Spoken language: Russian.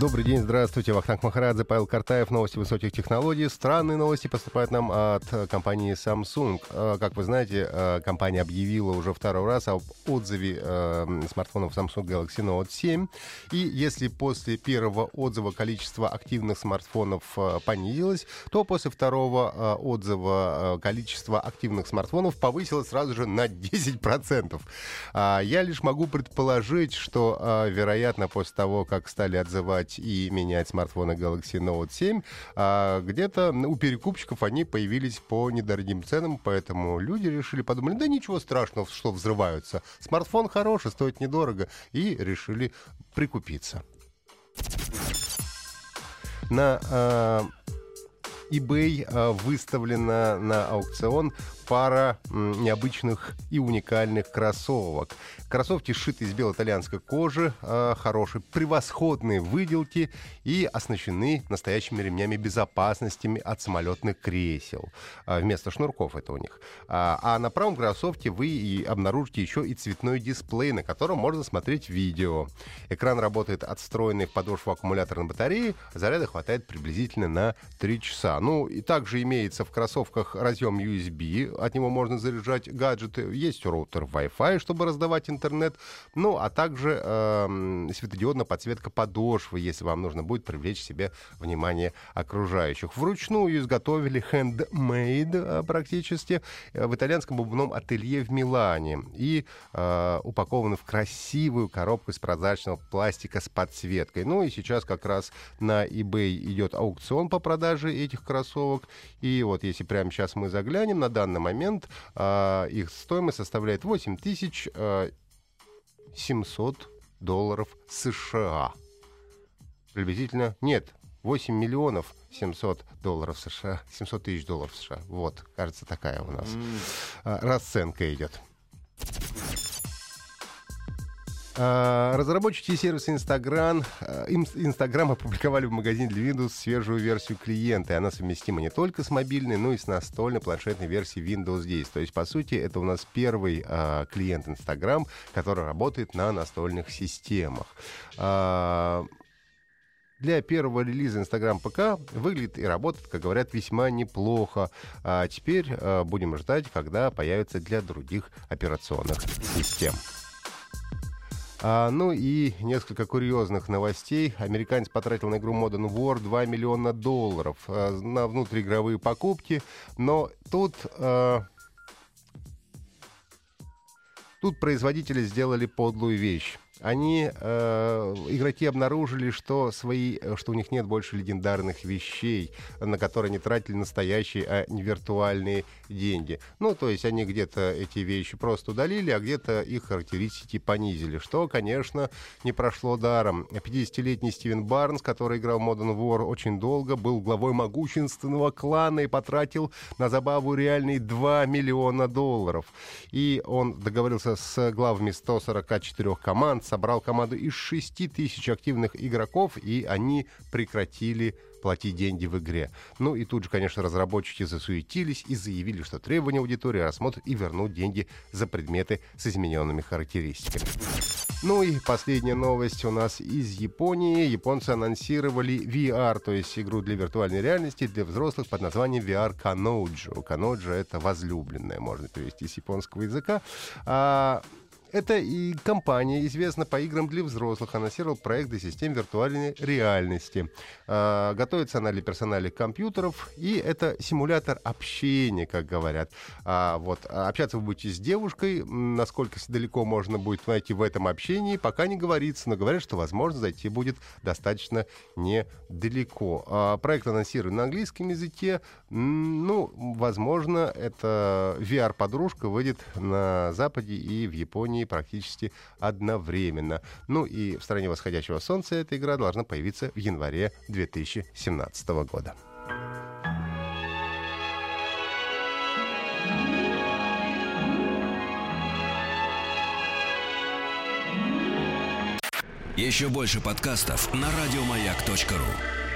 Добрый день, здравствуйте. Вахтанг Махарадзе, Павел Картаев. Новости высоких технологий. Странные новости поступают нам от э, компании Samsung. Э, как вы знаете, э, компания объявила уже второй раз об отзыве смартфонов Samsung Galaxy Note 7. И если после первого отзыва количество активных смартфонов понизилось, то после второго отзыва количество активных смартфонов повысилось сразу же на 10%. А, я лишь могу предположить, что, вероятно, после того, как стали отзывать покупать и менять смартфоны Galaxy Note 7, а где-то у перекупщиков они появились по недорогим ценам, поэтому люди решили, подумали, да ничего страшного, что взрываются. Смартфон хороший, стоит недорого, и решили прикупиться. На э, eBay э, выставлена на аукцион пара необычных и уникальных кроссовок. Кроссовки сшиты из бело-итальянской кожи, э, хорошие, превосходные выделки и оснащены настоящими ремнями безопасности от самолетных кресел. Э, вместо шнурков это у них. А, а на правом кроссовке вы и обнаружите еще и цветной дисплей, на котором можно смотреть видео. Экран работает от встроенной в подошву аккумуляторной батареи, заряда хватает приблизительно на 3 часа. Ну и также имеется в кроссовках разъем USB, от него можно заряжать гаджеты. Есть роутер Wi-Fi, чтобы раздавать интернет. Ну, а также э, светодиодная подсветка подошвы, если вам нужно будет привлечь себе внимание окружающих. Вручную изготовили handmade э, практически э, в итальянском обувном ателье в Милане. И э, упакованы в красивую коробку из прозрачного пластика с подсветкой. Ну и сейчас как раз на eBay идет аукцион по продаже этих кроссовок. И вот если прямо сейчас мы заглянем на данный момент э, их стоимость составляет 8700 э, долларов США. Приблизительно, нет, 8 миллионов 700 долларов США, 700 тысяч долларов США. Вот, кажется, такая у нас mm. расценка идет. Разработчики сервиса Instagram, Instagram опубликовали в магазине для Windows свежую версию клиента, и она совместима не только с мобильной, но и с настольной планшетной версией Windows 10. То есть, по сути, это у нас первый а, клиент Instagram, который работает на настольных системах. Для первого релиза Instagram ПК выглядит и работает, как говорят, весьма неплохо. А теперь будем ждать, когда появится для других операционных систем. А, ну и несколько курьезных новостей. Американец потратил на игру Modern War 2 миллиона долларов а, на внутриигровые покупки. Но тут... А, тут производители сделали подлую вещь они, э, игроки обнаружили, что, свои, что у них нет больше легендарных вещей, на которые они тратили настоящие, а не виртуальные деньги. Ну, то есть они где-то эти вещи просто удалили, а где-то их характеристики понизили, что, конечно, не прошло даром. 50-летний Стивен Барнс, который играл в Modern War очень долго, был главой могущественного клана и потратил на забаву реальные 2 миллиона долларов. И он договорился с главами 144 команд, собрал команду из 6 тысяч активных игроков, и они прекратили платить деньги в игре. Ну и тут же, конечно, разработчики засуетились и заявили, что требования аудитории рассмотрят и вернут деньги за предметы с измененными характеристиками. Ну и последняя новость у нас из Японии. Японцы анонсировали VR, то есть игру для виртуальной реальности для взрослых под названием VR Kanojo. Kanojo — это возлюбленная, можно перевести с японского языка. А это и компания, известна по играм для взрослых, анонсировал для систем виртуальной реальности. А, готовится она для персональных компьютеров, и это симулятор общения, как говорят. А, вот, общаться вы будете с девушкой, насколько далеко можно будет найти в этом общении, пока не говорится, но говорят, что, возможно, зайти будет достаточно недалеко. А, проект анонсирован на английском языке, ну, возможно, эта VR-подружка выйдет на Западе и в Японии Японии практически одновременно. Ну и в стране восходящего солнца эта игра должна появиться в январе 2017 года. Еще больше подкастов на радиомаяк.ру.